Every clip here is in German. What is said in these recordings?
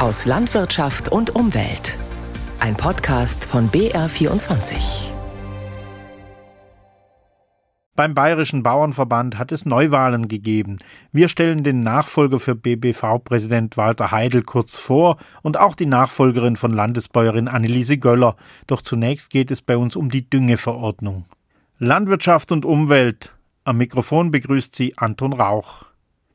aus Landwirtschaft und Umwelt. Ein Podcast von BR24. Beim Bayerischen Bauernverband hat es Neuwahlen gegeben. Wir stellen den Nachfolger für BBV-Präsident Walter Heidel kurz vor und auch die Nachfolgerin von Landesbäuerin Anneliese Göller. Doch zunächst geht es bei uns um die Düngeverordnung. Landwirtschaft und Umwelt. Am Mikrofon begrüßt sie Anton Rauch.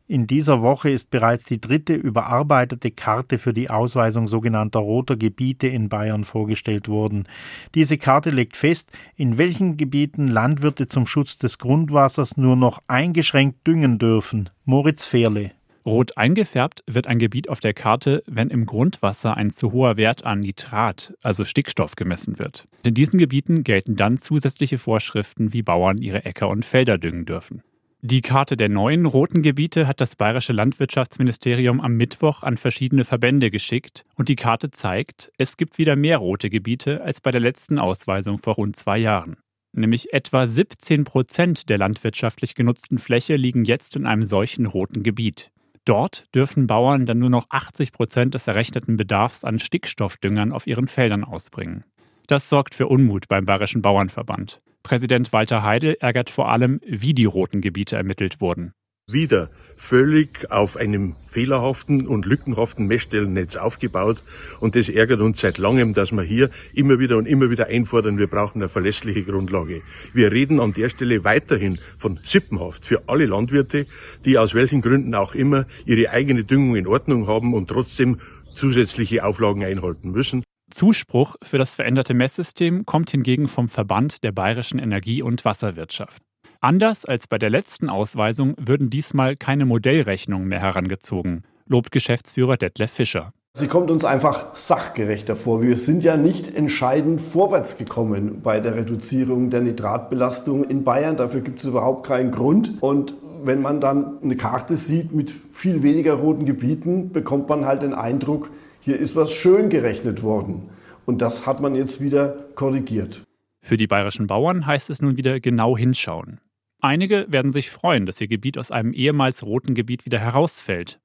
In dieser Woche ist bereits die dritte überarbeitete Karte für die Ausweisung sogenannter roter Gebiete in Bayern vorgestellt worden. Diese Karte legt fest, in welchen Gebieten Landwirte zum Schutz des Grundwassers nur noch eingeschränkt düngen dürfen. Moritz Fehrle. Rot eingefärbt wird ein Gebiet auf der Karte, wenn im Grundwasser ein zu hoher Wert an Nitrat, also Stickstoff, gemessen wird. In diesen Gebieten gelten dann zusätzliche Vorschriften, wie Bauern ihre Äcker und Felder düngen dürfen. Die Karte der neuen roten Gebiete hat das bayerische Landwirtschaftsministerium am Mittwoch an verschiedene Verbände geschickt und die Karte zeigt, es gibt wieder mehr rote Gebiete als bei der letzten Ausweisung vor rund zwei Jahren. Nämlich etwa 17 Prozent der landwirtschaftlich genutzten Fläche liegen jetzt in einem solchen roten Gebiet. Dort dürfen Bauern dann nur noch 80 Prozent des errechneten Bedarfs an Stickstoffdüngern auf ihren Feldern ausbringen. Das sorgt für Unmut beim Bayerischen Bauernverband. Präsident Walter Heidel ärgert vor allem, wie die roten Gebiete ermittelt wurden. Wieder völlig auf einem fehlerhaften und lückenhaften Messstellennetz aufgebaut. Und das ärgert uns seit langem, dass wir hier immer wieder und immer wieder einfordern, wir brauchen eine verlässliche Grundlage. Wir reden an der Stelle weiterhin von Sippenhaft für alle Landwirte, die aus welchen Gründen auch immer ihre eigene Düngung in Ordnung haben und trotzdem zusätzliche Auflagen einhalten müssen. Zuspruch für das veränderte Messsystem kommt hingegen vom Verband der bayerischen Energie- und Wasserwirtschaft. Anders als bei der letzten Ausweisung würden diesmal keine Modellrechnungen mehr herangezogen, lobt Geschäftsführer Detlef Fischer. Sie kommt uns einfach sachgerechter vor. Wir sind ja nicht entscheidend vorwärts gekommen bei der Reduzierung der Nitratbelastung in Bayern. Dafür gibt es überhaupt keinen Grund. Und wenn man dann eine Karte sieht mit viel weniger roten Gebieten, bekommt man halt den Eindruck, hier ist was schön gerechnet worden. Und das hat man jetzt wieder korrigiert. Für die bayerischen Bauern heißt es nun wieder genau hinschauen. Einige werden sich freuen, dass ihr Gebiet aus einem ehemals roten Gebiet wieder herausfällt.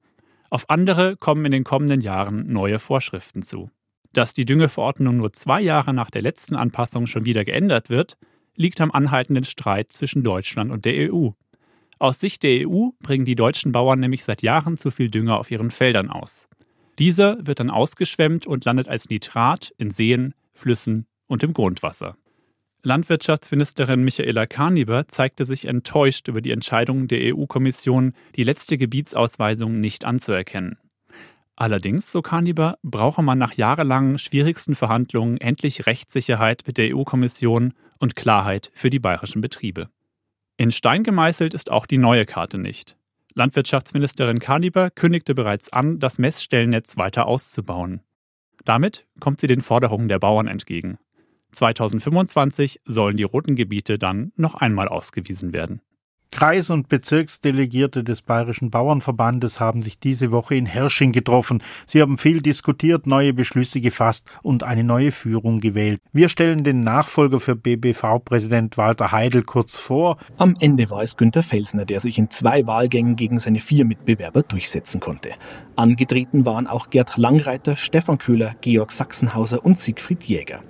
Auf andere kommen in den kommenden Jahren neue Vorschriften zu. Dass die Düngeverordnung nur zwei Jahre nach der letzten Anpassung schon wieder geändert wird, liegt am anhaltenden Streit zwischen Deutschland und der EU. Aus Sicht der EU bringen die deutschen Bauern nämlich seit Jahren zu viel Dünger auf ihren Feldern aus. Dieser wird dann ausgeschwemmt und landet als Nitrat in Seen, Flüssen und im Grundwasser. Landwirtschaftsministerin Michaela Karniber zeigte sich enttäuscht über die Entscheidung der EU-Kommission, die letzte Gebietsausweisung nicht anzuerkennen. Allerdings, so Karniber, brauche man nach jahrelangen schwierigsten Verhandlungen endlich Rechtssicherheit mit der EU-Kommission und Klarheit für die bayerischen Betriebe. In Stein gemeißelt ist auch die neue Karte nicht. Landwirtschaftsministerin Kaliber kündigte bereits an, das Messstellennetz weiter auszubauen. Damit kommt sie den Forderungen der Bauern entgegen. 2025 sollen die roten Gebiete dann noch einmal ausgewiesen werden. Kreis- und Bezirksdelegierte des Bayerischen Bauernverbandes haben sich diese Woche in Hersching getroffen. Sie haben viel diskutiert, neue Beschlüsse gefasst und eine neue Führung gewählt. Wir stellen den Nachfolger für BBV-Präsident Walter Heidel kurz vor. Am Ende war es Günter Felsner, der sich in zwei Wahlgängen gegen seine vier Mitbewerber durchsetzen konnte. Angetreten waren auch Gerd Langreiter, Stefan Köhler, Georg Sachsenhauser und Siegfried Jäger.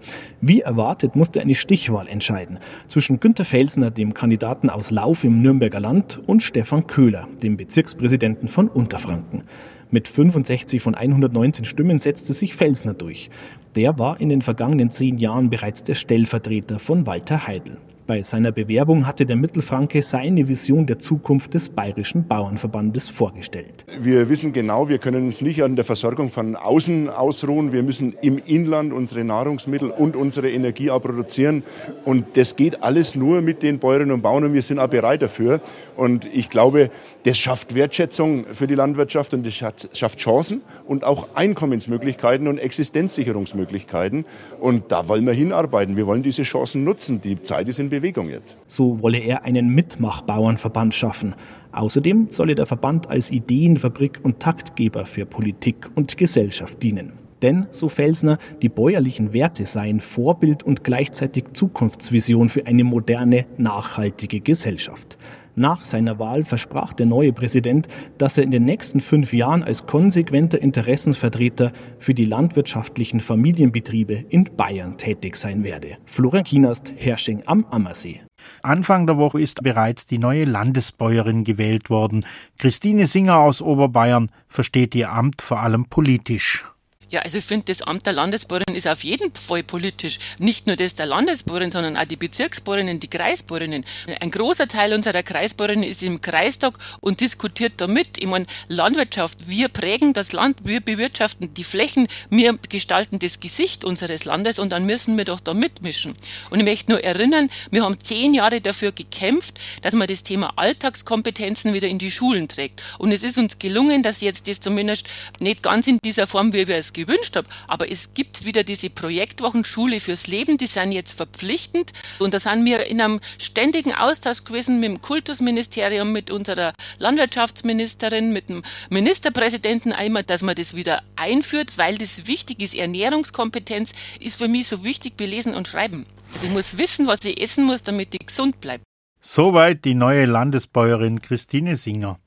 Wie erwartet musste eine Stichwahl entscheiden zwischen Günter Felsner, dem Kandidaten aus Lauf im Nürnberger Land und Stefan Köhler, dem Bezirkspräsidenten von Unterfranken. Mit 65 von 119 Stimmen setzte sich Felsner durch. Der war in den vergangenen zehn Jahren bereits der Stellvertreter von Walter Heidel. Bei seiner Bewerbung hatte der Mittelfranke seine Vision der Zukunft des Bayerischen Bauernverbandes vorgestellt. Wir wissen genau, wir können uns nicht an der Versorgung von außen ausruhen. Wir müssen im Inland unsere Nahrungsmittel und unsere Energie auch produzieren. Und das geht alles nur mit den Bäuerinnen und Bauern und wir sind auch bereit dafür. Und ich glaube, das schafft Wertschätzung für die Landwirtschaft und das schafft Chancen und auch Einkommensmöglichkeiten und Existenzsicherungsmöglichkeiten. Und da wollen wir hinarbeiten. Wir wollen diese Chancen nutzen. Die Zeit ist in Bewegung. Bewegung jetzt. So wolle er einen Mitmachbauernverband schaffen. Außerdem solle der Verband als Ideenfabrik und Taktgeber für Politik und Gesellschaft dienen. Denn, so Felsner, die bäuerlichen Werte seien Vorbild und gleichzeitig Zukunftsvision für eine moderne, nachhaltige Gesellschaft. Nach seiner Wahl versprach der neue Präsident, dass er in den nächsten fünf Jahren als konsequenter Interessenvertreter für die landwirtschaftlichen Familienbetriebe in Bayern tätig sein werde. Florian Kienast, Hersching am Ammersee. Anfang der Woche ist bereits die neue Landesbäuerin gewählt worden. Christine Singer aus Oberbayern versteht ihr Amt vor allem politisch. Ja, also ich finde, das Amt der Landesbäuerin ist auf jeden Fall politisch. Nicht nur das der Landesbäuerin, sondern auch die Bezirksbäuerinnen, die Kreisbäuerinnen. Ein großer Teil unserer Kreisbäuerinnen ist im Kreistag und diskutiert damit. Ich meine, Landwirtschaft, wir prägen das Land, wir bewirtschaften die Flächen, wir gestalten das Gesicht unseres Landes und dann müssen wir doch da mitmischen. Und ich möchte nur erinnern, wir haben zehn Jahre dafür gekämpft, dass man das Thema Alltagskompetenzen wieder in die Schulen trägt. Und es ist uns gelungen, dass jetzt das zumindest nicht ganz in dieser Form, wie wir es gewünscht habe. Aber es gibt wieder diese Projektwochen Schule fürs Leben, die sind jetzt verpflichtend. Und da sind wir in einem ständigen Austausch gewesen mit dem Kultusministerium, mit unserer Landwirtschaftsministerin, mit dem Ministerpräsidenten einmal, dass man das wieder einführt, weil das wichtig ist. Ernährungskompetenz ist für mich so wichtig wie Lesen und Schreiben. Also ich muss wissen, was ich essen muss, damit ich gesund bleibe. Soweit die neue Landesbäuerin Christine Singer.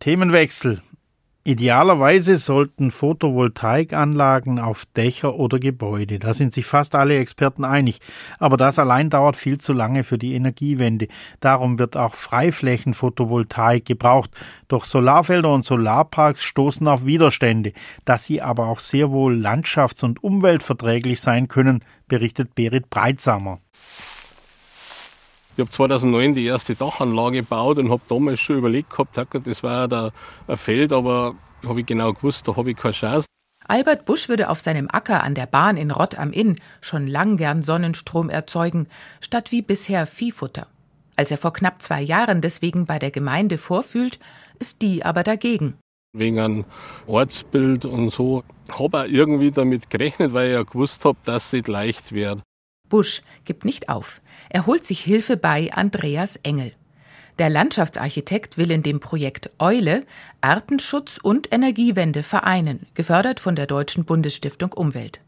Themenwechsel. Idealerweise sollten Photovoltaikanlagen auf Dächer oder Gebäude. Da sind sich fast alle Experten einig. Aber das allein dauert viel zu lange für die Energiewende. Darum wird auch Freiflächenphotovoltaik gebraucht. Doch Solarfelder und Solarparks stoßen auf Widerstände. Dass sie aber auch sehr wohl landschafts- und umweltverträglich sein können, berichtet Berit Breitsamer. Ich habe 2009 die erste Dachanlage gebaut und habe damals schon überlegt gehabt, das war ja ein Feld, aber habe ich genau gewusst, da habe ich keine Chance. Albert Busch würde auf seinem Acker an der Bahn in Rott am Inn schon lang gern Sonnenstrom erzeugen, statt wie bisher Viehfutter. Als er vor knapp zwei Jahren deswegen bei der Gemeinde vorfühlt, ist die aber dagegen. Wegen einem Ortsbild und so habe ich irgendwie damit gerechnet, weil ich ja gewusst habe, dass es nicht leicht wird. Busch gibt nicht auf. Er holt sich Hilfe bei Andreas Engel. Der Landschaftsarchitekt will in dem Projekt Eule Artenschutz und Energiewende vereinen, gefördert von der Deutschen Bundesstiftung Umwelt.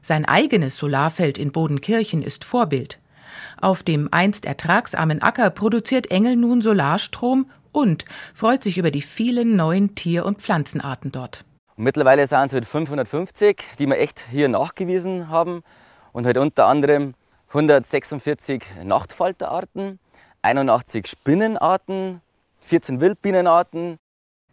Sein eigenes Solarfeld in Bodenkirchen ist Vorbild. Auf dem einst ertragsarmen Acker produziert Engel nun Solarstrom und freut sich über die vielen neuen Tier- und Pflanzenarten dort. Mittlerweile sind es halt 550, die wir echt hier nachgewiesen haben und halt unter anderem 146 Nachtfalterarten, 81 Spinnenarten, 14 Wildbienenarten.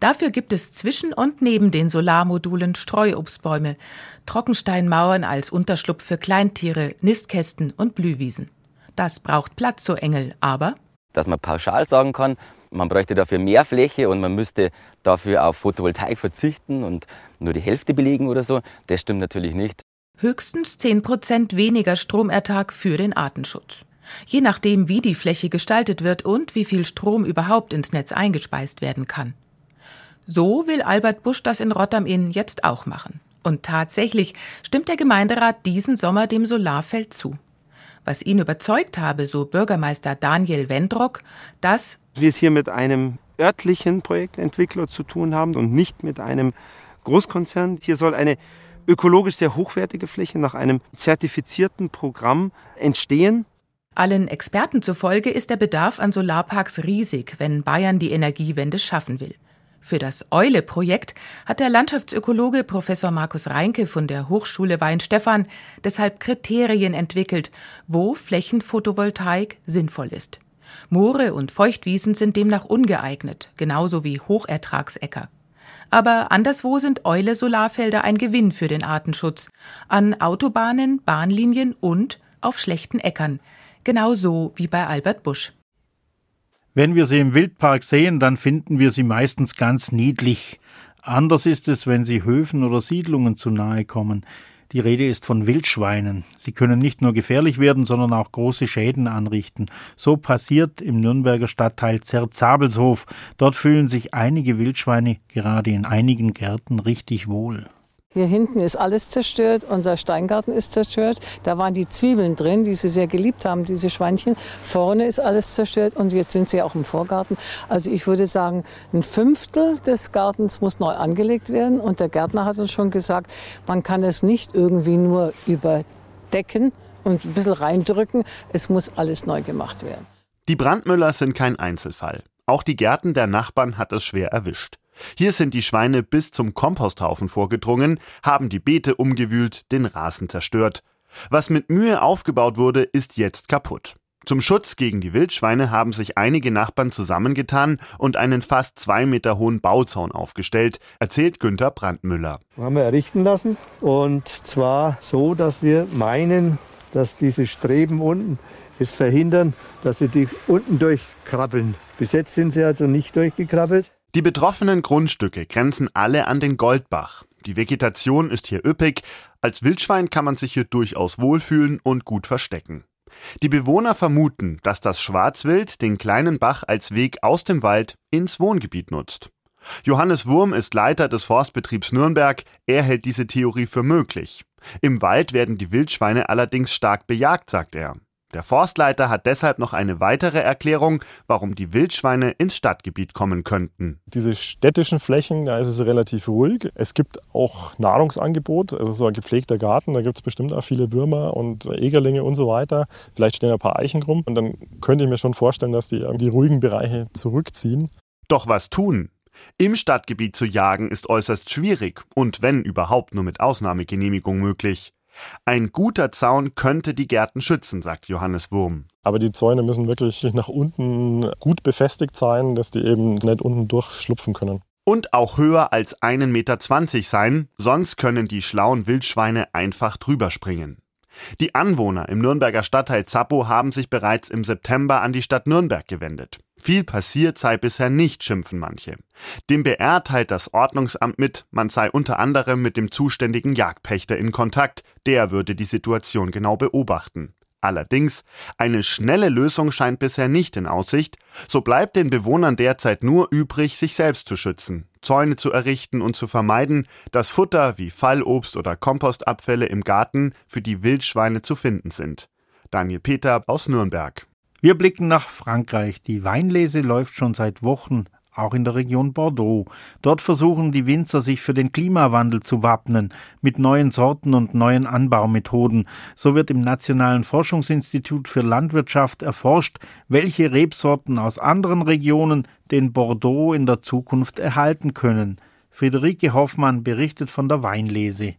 Dafür gibt es zwischen und neben den Solarmodulen Streuobstbäume, Trockensteinmauern als Unterschlupf für Kleintiere, Nistkästen und Blühwiesen. Das braucht Platz, so Engel, aber dass man pauschal sagen kann, man bräuchte dafür mehr Fläche und man müsste dafür auf Photovoltaik verzichten und nur die Hälfte belegen oder so, das stimmt natürlich nicht höchstens 10 Prozent weniger Stromertrag für den Artenschutz. Je nachdem, wie die Fläche gestaltet wird und wie viel Strom überhaupt ins Netz eingespeist werden kann. So will Albert Busch das in Rotterdam Inn jetzt auch machen. Und tatsächlich stimmt der Gemeinderat diesen Sommer dem Solarfeld zu. Was ihn überzeugt habe, so Bürgermeister Daniel Wendrock, dass wir es hier mit einem örtlichen Projektentwickler zu tun haben und nicht mit einem Großkonzern. Hier soll eine ökologisch sehr hochwertige Fläche nach einem zertifizierten Programm entstehen. Allen Experten zufolge ist der Bedarf an Solarparks riesig, wenn Bayern die Energiewende schaffen will. Für das Eule-Projekt hat der Landschaftsökologe Professor Markus Reinke von der Hochschule Weinstefan deshalb Kriterien entwickelt, wo Flächenphotovoltaik sinnvoll ist. Moore und Feuchtwiesen sind demnach ungeeignet, genauso wie Hochertragsäcker. Aber anderswo sind Eule-Solarfelder ein Gewinn für den Artenschutz. An Autobahnen, Bahnlinien und auf schlechten Äckern. Genauso wie bei Albert Busch. Wenn wir sie im Wildpark sehen, dann finden wir sie meistens ganz niedlich. Anders ist es, wenn sie Höfen oder Siedlungen zu nahe kommen. Die Rede ist von Wildschweinen. Sie können nicht nur gefährlich werden, sondern auch große Schäden anrichten. So passiert im Nürnberger Stadtteil Zerzabelshof. Dort fühlen sich einige Wildschweine gerade in einigen Gärten richtig wohl. Hier hinten ist alles zerstört, unser Steingarten ist zerstört. Da waren die Zwiebeln drin, die sie sehr geliebt haben, diese Schweinchen. Vorne ist alles zerstört und jetzt sind sie auch im Vorgarten. Also ich würde sagen, ein Fünftel des Gartens muss neu angelegt werden. Und der Gärtner hat uns schon gesagt, man kann es nicht irgendwie nur überdecken und ein bisschen reindrücken. Es muss alles neu gemacht werden. Die Brandmüller sind kein Einzelfall. Auch die Gärten der Nachbarn hat es schwer erwischt. Hier sind die Schweine bis zum Komposthaufen vorgedrungen, haben die Beete umgewühlt, den Rasen zerstört. Was mit Mühe aufgebaut wurde, ist jetzt kaputt. Zum Schutz gegen die Wildschweine haben sich einige Nachbarn zusammengetan und einen fast zwei Meter hohen Bauzaun aufgestellt, erzählt Günther Brandmüller. Haben wir errichten lassen und zwar so, dass wir meinen, dass diese Streben unten es verhindern, dass sie die unten durchkrabbeln. Bis jetzt sind sie also nicht durchgekrabbelt. Die betroffenen Grundstücke grenzen alle an den Goldbach. Die Vegetation ist hier üppig. Als Wildschwein kann man sich hier durchaus wohlfühlen und gut verstecken. Die Bewohner vermuten, dass das Schwarzwild den kleinen Bach als Weg aus dem Wald ins Wohngebiet nutzt. Johannes Wurm ist Leiter des Forstbetriebs Nürnberg. Er hält diese Theorie für möglich. Im Wald werden die Wildschweine allerdings stark bejagt, sagt er. Der Forstleiter hat deshalb noch eine weitere Erklärung, warum die Wildschweine ins Stadtgebiet kommen könnten. Diese städtischen Flächen, da ist es relativ ruhig. Es gibt auch Nahrungsangebot, also so ein gepflegter Garten, da gibt es bestimmt auch viele Würmer und Egerlinge und so weiter. Vielleicht stehen ein paar Eichen rum und dann könnte ich mir schon vorstellen, dass die die ruhigen Bereiche zurückziehen. Doch was tun? Im Stadtgebiet zu jagen ist äußerst schwierig und wenn überhaupt nur mit Ausnahmegenehmigung möglich. Ein guter Zaun könnte die Gärten schützen, sagt Johannes Wurm. Aber die Zäune müssen wirklich nach unten gut befestigt sein, dass die eben nicht unten durchschlupfen können. Und auch höher als 1,20 Meter sein, sonst können die schlauen Wildschweine einfach drüber springen. Die Anwohner im Nürnberger Stadtteil Zappo haben sich bereits im September an die Stadt Nürnberg gewendet. Viel passiert sei bisher nicht, schimpfen manche. Dem BR teilt das Ordnungsamt mit, man sei unter anderem mit dem zuständigen Jagdpächter in Kontakt, der würde die Situation genau beobachten. Allerdings, eine schnelle Lösung scheint bisher nicht in Aussicht, so bleibt den Bewohnern derzeit nur übrig, sich selbst zu schützen, Zäune zu errichten und zu vermeiden, dass Futter wie Fallobst oder Kompostabfälle im Garten für die Wildschweine zu finden sind. Daniel Peter aus Nürnberg. Wir blicken nach Frankreich. Die Weinlese läuft schon seit Wochen auch in der Region Bordeaux. Dort versuchen die Winzer sich für den Klimawandel zu wappnen, mit neuen Sorten und neuen Anbaumethoden. So wird im Nationalen Forschungsinstitut für Landwirtschaft erforscht, welche Rebsorten aus anderen Regionen den Bordeaux in der Zukunft erhalten können. Friederike Hoffmann berichtet von der Weinlese.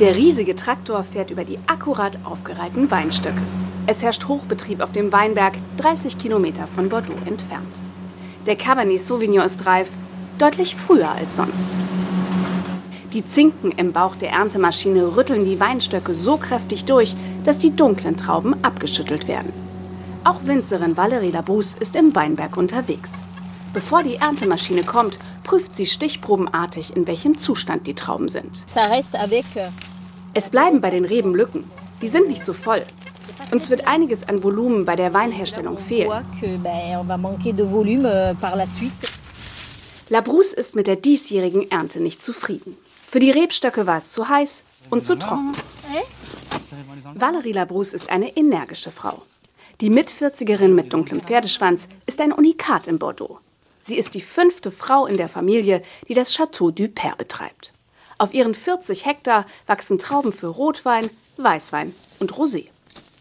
Der riesige Traktor fährt über die akkurat aufgereihten Weinstöcke. Es herrscht Hochbetrieb auf dem Weinberg, 30 Kilometer von Bordeaux entfernt. Der Cabernet Sauvignon ist reif, deutlich früher als sonst. Die Zinken im Bauch der Erntemaschine rütteln die Weinstöcke so kräftig durch, dass die dunklen Trauben abgeschüttelt werden. Auch Winzerin Valérie Labrousse ist im Weinberg unterwegs. Bevor die Erntemaschine kommt, prüft sie stichprobenartig, in welchem Zustand die Trauben sind. Es bleiben bei den Reben Lücken. Die sind nicht so voll. Uns wird einiges an Volumen bei der Weinherstellung fehlen. Euh, Labrousse ist mit der diesjährigen Ernte nicht zufrieden. Für die Rebstöcke war es zu heiß und zu trocken. Valerie Labrousse ist eine energische Frau. Die Mitvierzigerin mit dunklem Pferdeschwanz ist ein Unikat in Bordeaux. Sie ist die fünfte Frau in der Familie, die das Château du Père betreibt. Auf ihren 40 Hektar wachsen Trauben für Rotwein, Weißwein und Rosé.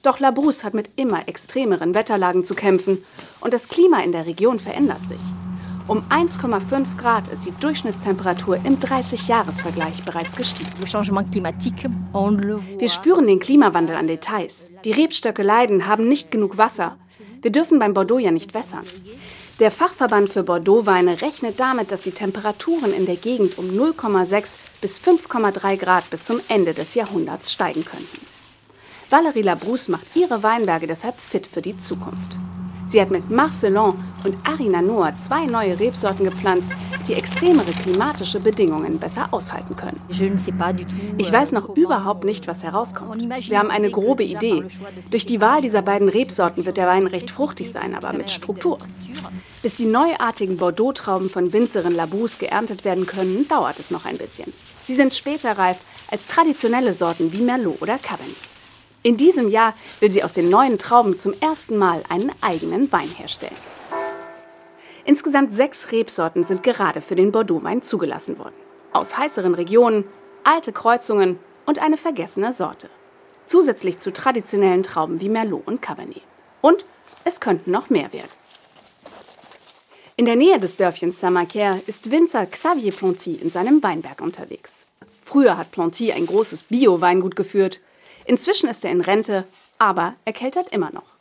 Doch Labrousse hat mit immer extremeren Wetterlagen zu kämpfen und das Klima in der Region verändert sich. Um 1,5 Grad ist die Durchschnittstemperatur im 30-Jahres-Vergleich bereits gestiegen. Wir spüren den Klimawandel an Details. Die Rebstöcke leiden, haben nicht genug Wasser. Wir dürfen beim Bordeaux ja nicht wässern. Der Fachverband für Bordeaux-Weine rechnet damit, dass die Temperaturen in der Gegend um 0,6 bis 5,3 Grad bis zum Ende des Jahrhunderts steigen könnten. Valérie Labrousse macht ihre Weinberge deshalb fit für die Zukunft. Sie hat mit Marcelon und Arinanoa zwei neue Rebsorten gepflanzt, die extremere klimatische Bedingungen besser aushalten können. Ich weiß noch überhaupt nicht, was herauskommt. Wir haben eine grobe Idee. Durch die Wahl dieser beiden Rebsorten wird der Wein recht fruchtig sein, aber mit Struktur. Bis die neuartigen Bordeaux-Trauben von Winzerin Labrousse geerntet werden können, dauert es noch ein bisschen. Sie sind später reif als traditionelle Sorten wie Merlot oder Cabernet. In diesem Jahr will sie aus den neuen Trauben zum ersten Mal einen eigenen Wein herstellen. Insgesamt sechs Rebsorten sind gerade für den Bordeaux-Wein zugelassen worden. Aus heißeren Regionen, alte Kreuzungen und eine vergessene Sorte. Zusätzlich zu traditionellen Trauben wie Merlot und Cabernet. Und Es könnten noch mehr werden. In der Nähe des Dörfchens Saint-Macaire ist Winzer Xavier Planty in seinem Weinberg unterwegs. Früher hat Planty ein großes Bio-Weingut geführt. Inzwischen ist er in Rente, aber er keltert immer noch.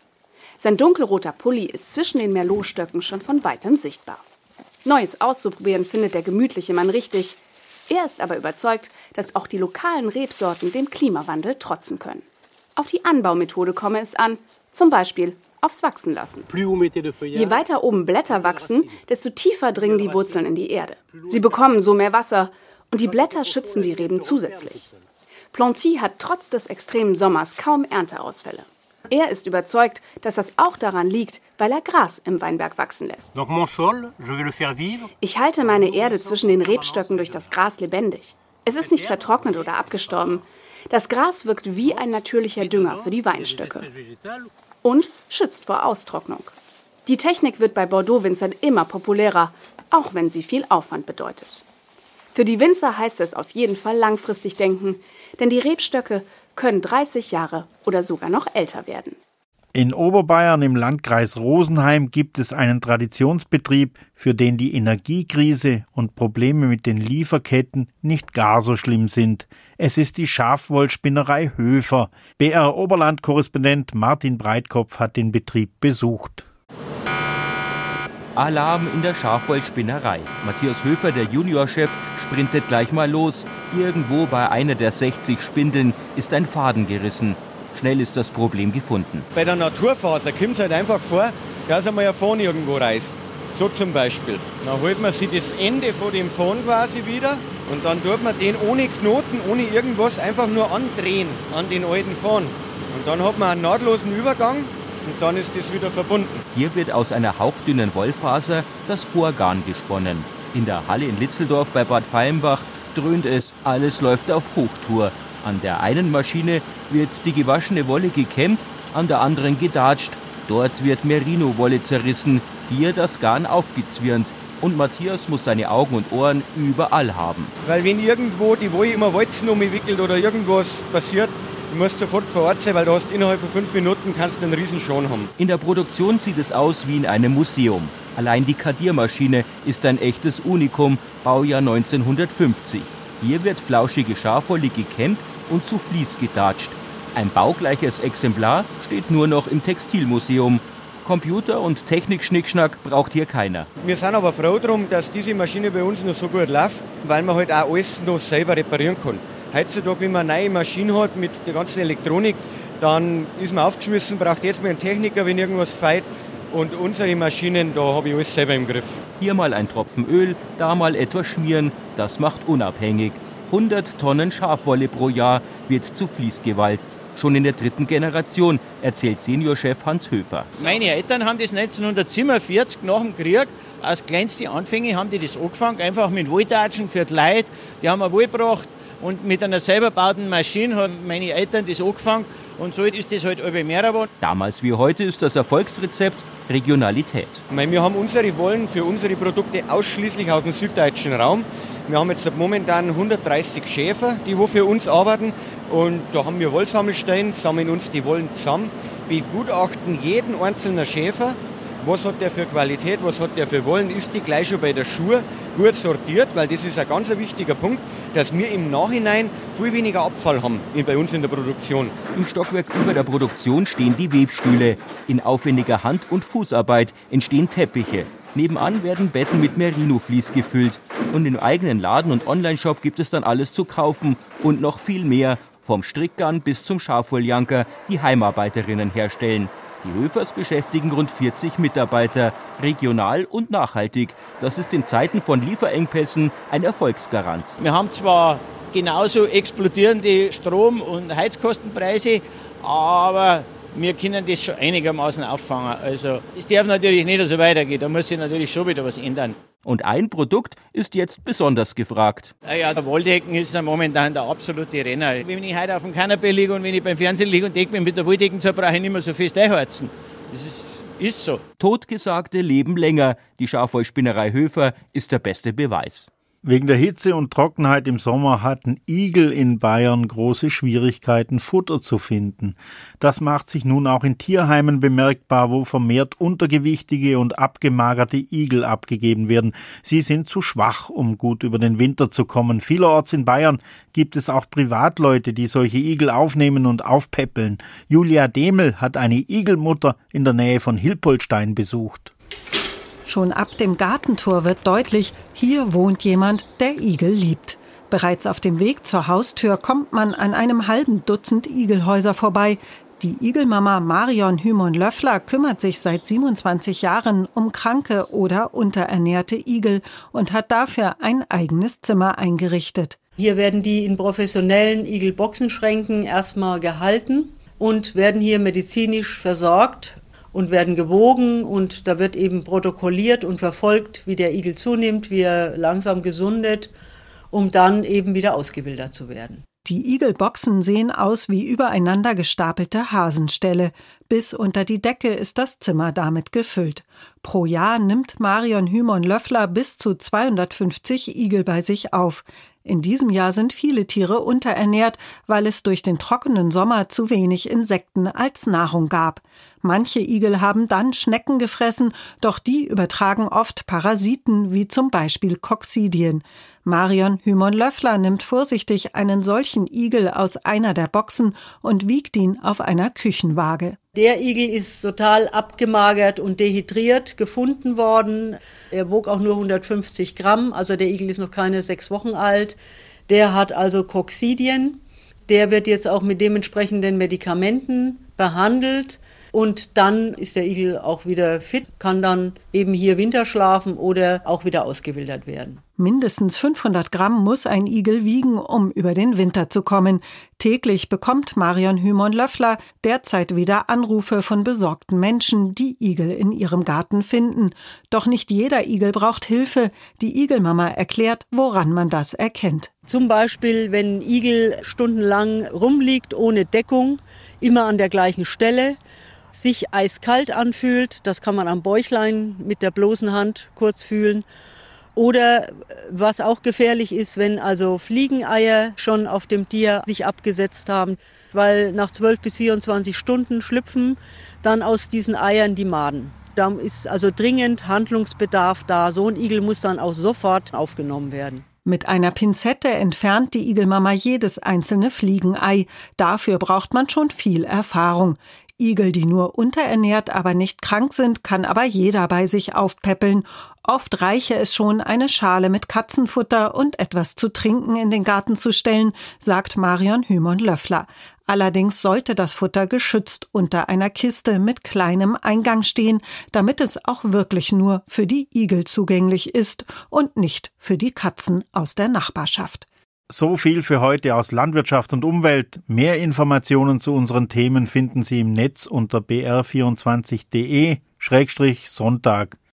Sein dunkelroter Pulli ist zwischen den Merlotstöcken schon von weitem sichtbar. Neues auszuprobieren findet der gemütliche Mann richtig. Er ist aber überzeugt, dass auch die lokalen Rebsorten dem Klimawandel trotzen können. Auf die Anbaumethode komme es an, zum Beispiel aufs Wachsen lassen. Je weiter oben Blätter wachsen, desto tiefer dringen die Wurzeln in die Erde. Sie bekommen so mehr Wasser und die Blätter schützen die Reben zusätzlich. Planty hat trotz des extremen Sommers kaum Ernteausfälle. Er ist überzeugt, dass das auch daran liegt, weil er Gras im Weinberg wachsen lässt. Ich halte meine Erde zwischen den Rebstöcken durch das Gras lebendig. Es ist nicht vertrocknet oder abgestorben. Das Gras wirkt wie ein natürlicher Dünger für die Weinstöcke und schützt vor Austrocknung. Die Technik wird bei Bordeaux-Winzern immer populärer, auch wenn sie viel Aufwand bedeutet. Für die Winzer heißt es auf jeden Fall langfristig denken, denn die Rebstöcke können 30 Jahre oder sogar noch älter werden. In Oberbayern im Landkreis Rosenheim gibt es einen Traditionsbetrieb, für den die Energiekrise und Probleme mit den Lieferketten nicht gar so schlimm sind. Es ist die Schafwollspinnerei Höfer. BR Oberland-Korrespondent Martin Breitkopf hat den Betrieb besucht. Alarm in der Schafwollspinnerei. Matthias Höfer, der Juniorchef, sprintet gleich mal los. Irgendwo bei einer der 60 Spindeln ist ein Faden gerissen. Schnell ist das Problem gefunden. Bei der Naturfaser kommt es halt einfach vor, dass einmal ein Faden irgendwo reißt. So zum Beispiel. Dann holt man sich das Ende von dem Faden quasi wieder und dann tut man den ohne Knoten, ohne irgendwas einfach nur andrehen an den alten Faden. Und dann hat man einen nahtlosen Übergang und dann ist das wieder verbunden. Hier wird aus einer hauchdünnen Wollfaser das Vorgarn gesponnen. In der Halle in Litzeldorf bei Bad Feilenbach dröhnt es, alles läuft auf Hochtour. An der einen Maschine wird die gewaschene Wolle gekämmt, an der anderen gedatscht. Dort wird Merino-Wolle zerrissen, hier das Garn aufgezwirnt. Und Matthias muss seine Augen und Ohren überall haben. Weil wenn irgendwo die Wolle immer Walzen umwickelt oder irgendwas passiert, du musst sofort vor Ort sein, weil du hast innerhalb von fünf Minuten kannst einen riesen Schon haben. In der Produktion sieht es aus wie in einem Museum. Allein die Kadiermaschine ist ein echtes Unikum, Baujahr 1950. Hier wird flauschige Schafwolle gekämmt und zu Vlies gedatscht. Ein baugleiches Exemplar steht nur noch im Textilmuseum. Computer und Technik-Schnickschnack braucht hier keiner. Wir sind aber froh darum, dass diese Maschine bei uns noch so gut läuft, weil man halt auch alles noch selber reparieren kann. Heutzutage, wenn man eine neue Maschine hat mit der ganzen Elektronik, dann ist man aufgeschmissen, braucht jetzt mal einen Techniker, wenn irgendwas feit. Und unsere Maschinen, da habe ich alles selber im Griff. Hier mal ein Tropfen Öl, da mal etwas schmieren, das macht unabhängig. 100 Tonnen Schafwolle pro Jahr wird zu Vlies gewalzt. Schon in der dritten Generation, erzählt Seniorchef Hans Höfer. Meine Eltern haben das 1947 nach dem Krieg aus kleinsten Anfängen haben die das angefangen, einfach mit Wolltatschen für die Leute. Die haben wir Woll gebracht und mit einer selber gebauten Maschine haben meine Eltern das angefangen und so ist das halt über mehr geworden. Damals wie heute ist das Erfolgsrezept Regionalität. Wir haben unsere Wollen für unsere Produkte ausschließlich aus dem süddeutschen Raum. Wir haben jetzt momentan 130 Schäfer, die wo für uns arbeiten. Und da haben wir Wollsammelstellen, sammeln uns die Wollen zusammen, begutachten jeden einzelnen Schäfer. Was hat der für Qualität, was hat der für Wollen? Ist die gleich schon bei der Schuhe gut sortiert? Weil das ist ein ganz wichtiger Punkt, dass wir im Nachhinein viel weniger Abfall haben bei uns in der Produktion. Im Stockwerk über der Produktion stehen die Webstühle. In aufwendiger Hand- und Fußarbeit entstehen Teppiche. Nebenan werden Betten mit Merino-Vlies gefüllt. Und im eigenen Laden und Onlineshop gibt es dann alles zu kaufen und noch viel mehr. Vom Strickgarn bis zum Schafwolljanker, die Heimarbeiterinnen herstellen. Die Höfers beschäftigen rund 40 Mitarbeiter, regional und nachhaltig. Das ist in Zeiten von Lieferengpässen ein Erfolgsgarant. Wir haben zwar genauso explodierende Strom- und Heizkostenpreise, aber wir können das schon einigermaßen auffangen. Also es darf natürlich nicht so weitergehen, da muss sich natürlich schon wieder was ändern. Und ein Produkt ist jetzt besonders gefragt. Ah ja, der Wolldecken ist momentan der absolute Renner. Wenn ich heute auf dem Kanapee liege und wenn ich beim Fernsehen liege und decke mich mit der Wolldecken zu, brauche ich nicht mehr so fest einheizen. Das ist, ist so. Totgesagte leben länger. Die Schafwollspinnerei Höfer ist der beste Beweis. Wegen der Hitze und Trockenheit im Sommer hatten Igel in Bayern große Schwierigkeiten, Futter zu finden. Das macht sich nun auch in Tierheimen bemerkbar, wo vermehrt untergewichtige und abgemagerte Igel abgegeben werden. Sie sind zu schwach, um gut über den Winter zu kommen. Vielerorts in Bayern gibt es auch Privatleute, die solche Igel aufnehmen und aufpäppeln. Julia Demel hat eine Igelmutter in der Nähe von Hilpolstein besucht. Schon ab dem Gartentor wird deutlich, hier wohnt jemand, der Igel liebt. Bereits auf dem Weg zur Haustür kommt man an einem halben Dutzend Igelhäuser vorbei. Die Igelmama Marion Hümon-Löffler kümmert sich seit 27 Jahren um kranke oder unterernährte Igel und hat dafür ein eigenes Zimmer eingerichtet. Hier werden die in professionellen Igelboxenschränken erstmal gehalten und werden hier medizinisch versorgt und werden gewogen und da wird eben protokolliert und verfolgt, wie der Igel zunimmt, wie er langsam gesundet, um dann eben wieder ausgebildet zu werden. Die Igelboxen sehen aus wie übereinander gestapelte Hasenställe. Bis unter die Decke ist das Zimmer damit gefüllt. Pro Jahr nimmt Marion Hümon-Löffler bis zu 250 Igel bei sich auf. In diesem Jahr sind viele Tiere unterernährt, weil es durch den trockenen Sommer zu wenig Insekten als Nahrung gab. Manche Igel haben dann Schnecken gefressen, doch die übertragen oft Parasiten wie zum Beispiel Koksidien. Marion Hümon-Löffler nimmt vorsichtig einen solchen Igel aus einer der Boxen und wiegt ihn auf einer Küchenwaage. Der Igel ist total abgemagert und dehydriert gefunden worden. Er wog auch nur 150 Gramm, also der Igel ist noch keine sechs Wochen alt. Der hat also Koksidien. Der wird jetzt auch mit dementsprechenden Medikamenten behandelt. Und dann ist der Igel auch wieder fit, kann dann eben hier Winter schlafen oder auch wieder ausgewildert werden. Mindestens 500 Gramm muss ein Igel wiegen, um über den Winter zu kommen. Täglich bekommt Marion Hümon-Löffler derzeit wieder Anrufe von besorgten Menschen, die Igel in ihrem Garten finden. Doch nicht jeder Igel braucht Hilfe. Die Igelmama erklärt, woran man das erkennt. Zum Beispiel, wenn ein Igel stundenlang rumliegt ohne Deckung, immer an der gleichen Stelle sich eiskalt anfühlt. Das kann man am Bäuchlein mit der bloßen Hand kurz fühlen. Oder was auch gefährlich ist, wenn also Fliegeneier schon auf dem Tier sich abgesetzt haben, weil nach 12 bis 24 Stunden schlüpfen dann aus diesen Eiern die Maden. Da ist also dringend Handlungsbedarf da. So ein Igel muss dann auch sofort aufgenommen werden. Mit einer Pinzette entfernt die Igelmama jedes einzelne Fliegenei. Dafür braucht man schon viel Erfahrung. Igel, die nur unterernährt, aber nicht krank sind, kann aber jeder bei sich aufpäppeln. Oft reiche es schon, eine Schale mit Katzenfutter und etwas zu trinken in den Garten zu stellen, sagt Marion Hümon-Löffler. Allerdings sollte das Futter geschützt unter einer Kiste mit kleinem Eingang stehen, damit es auch wirklich nur für die Igel zugänglich ist und nicht für die Katzen aus der Nachbarschaft. So viel für heute aus Landwirtschaft und Umwelt. Mehr Informationen zu unseren Themen finden Sie im Netz unter br24.de-sonntag.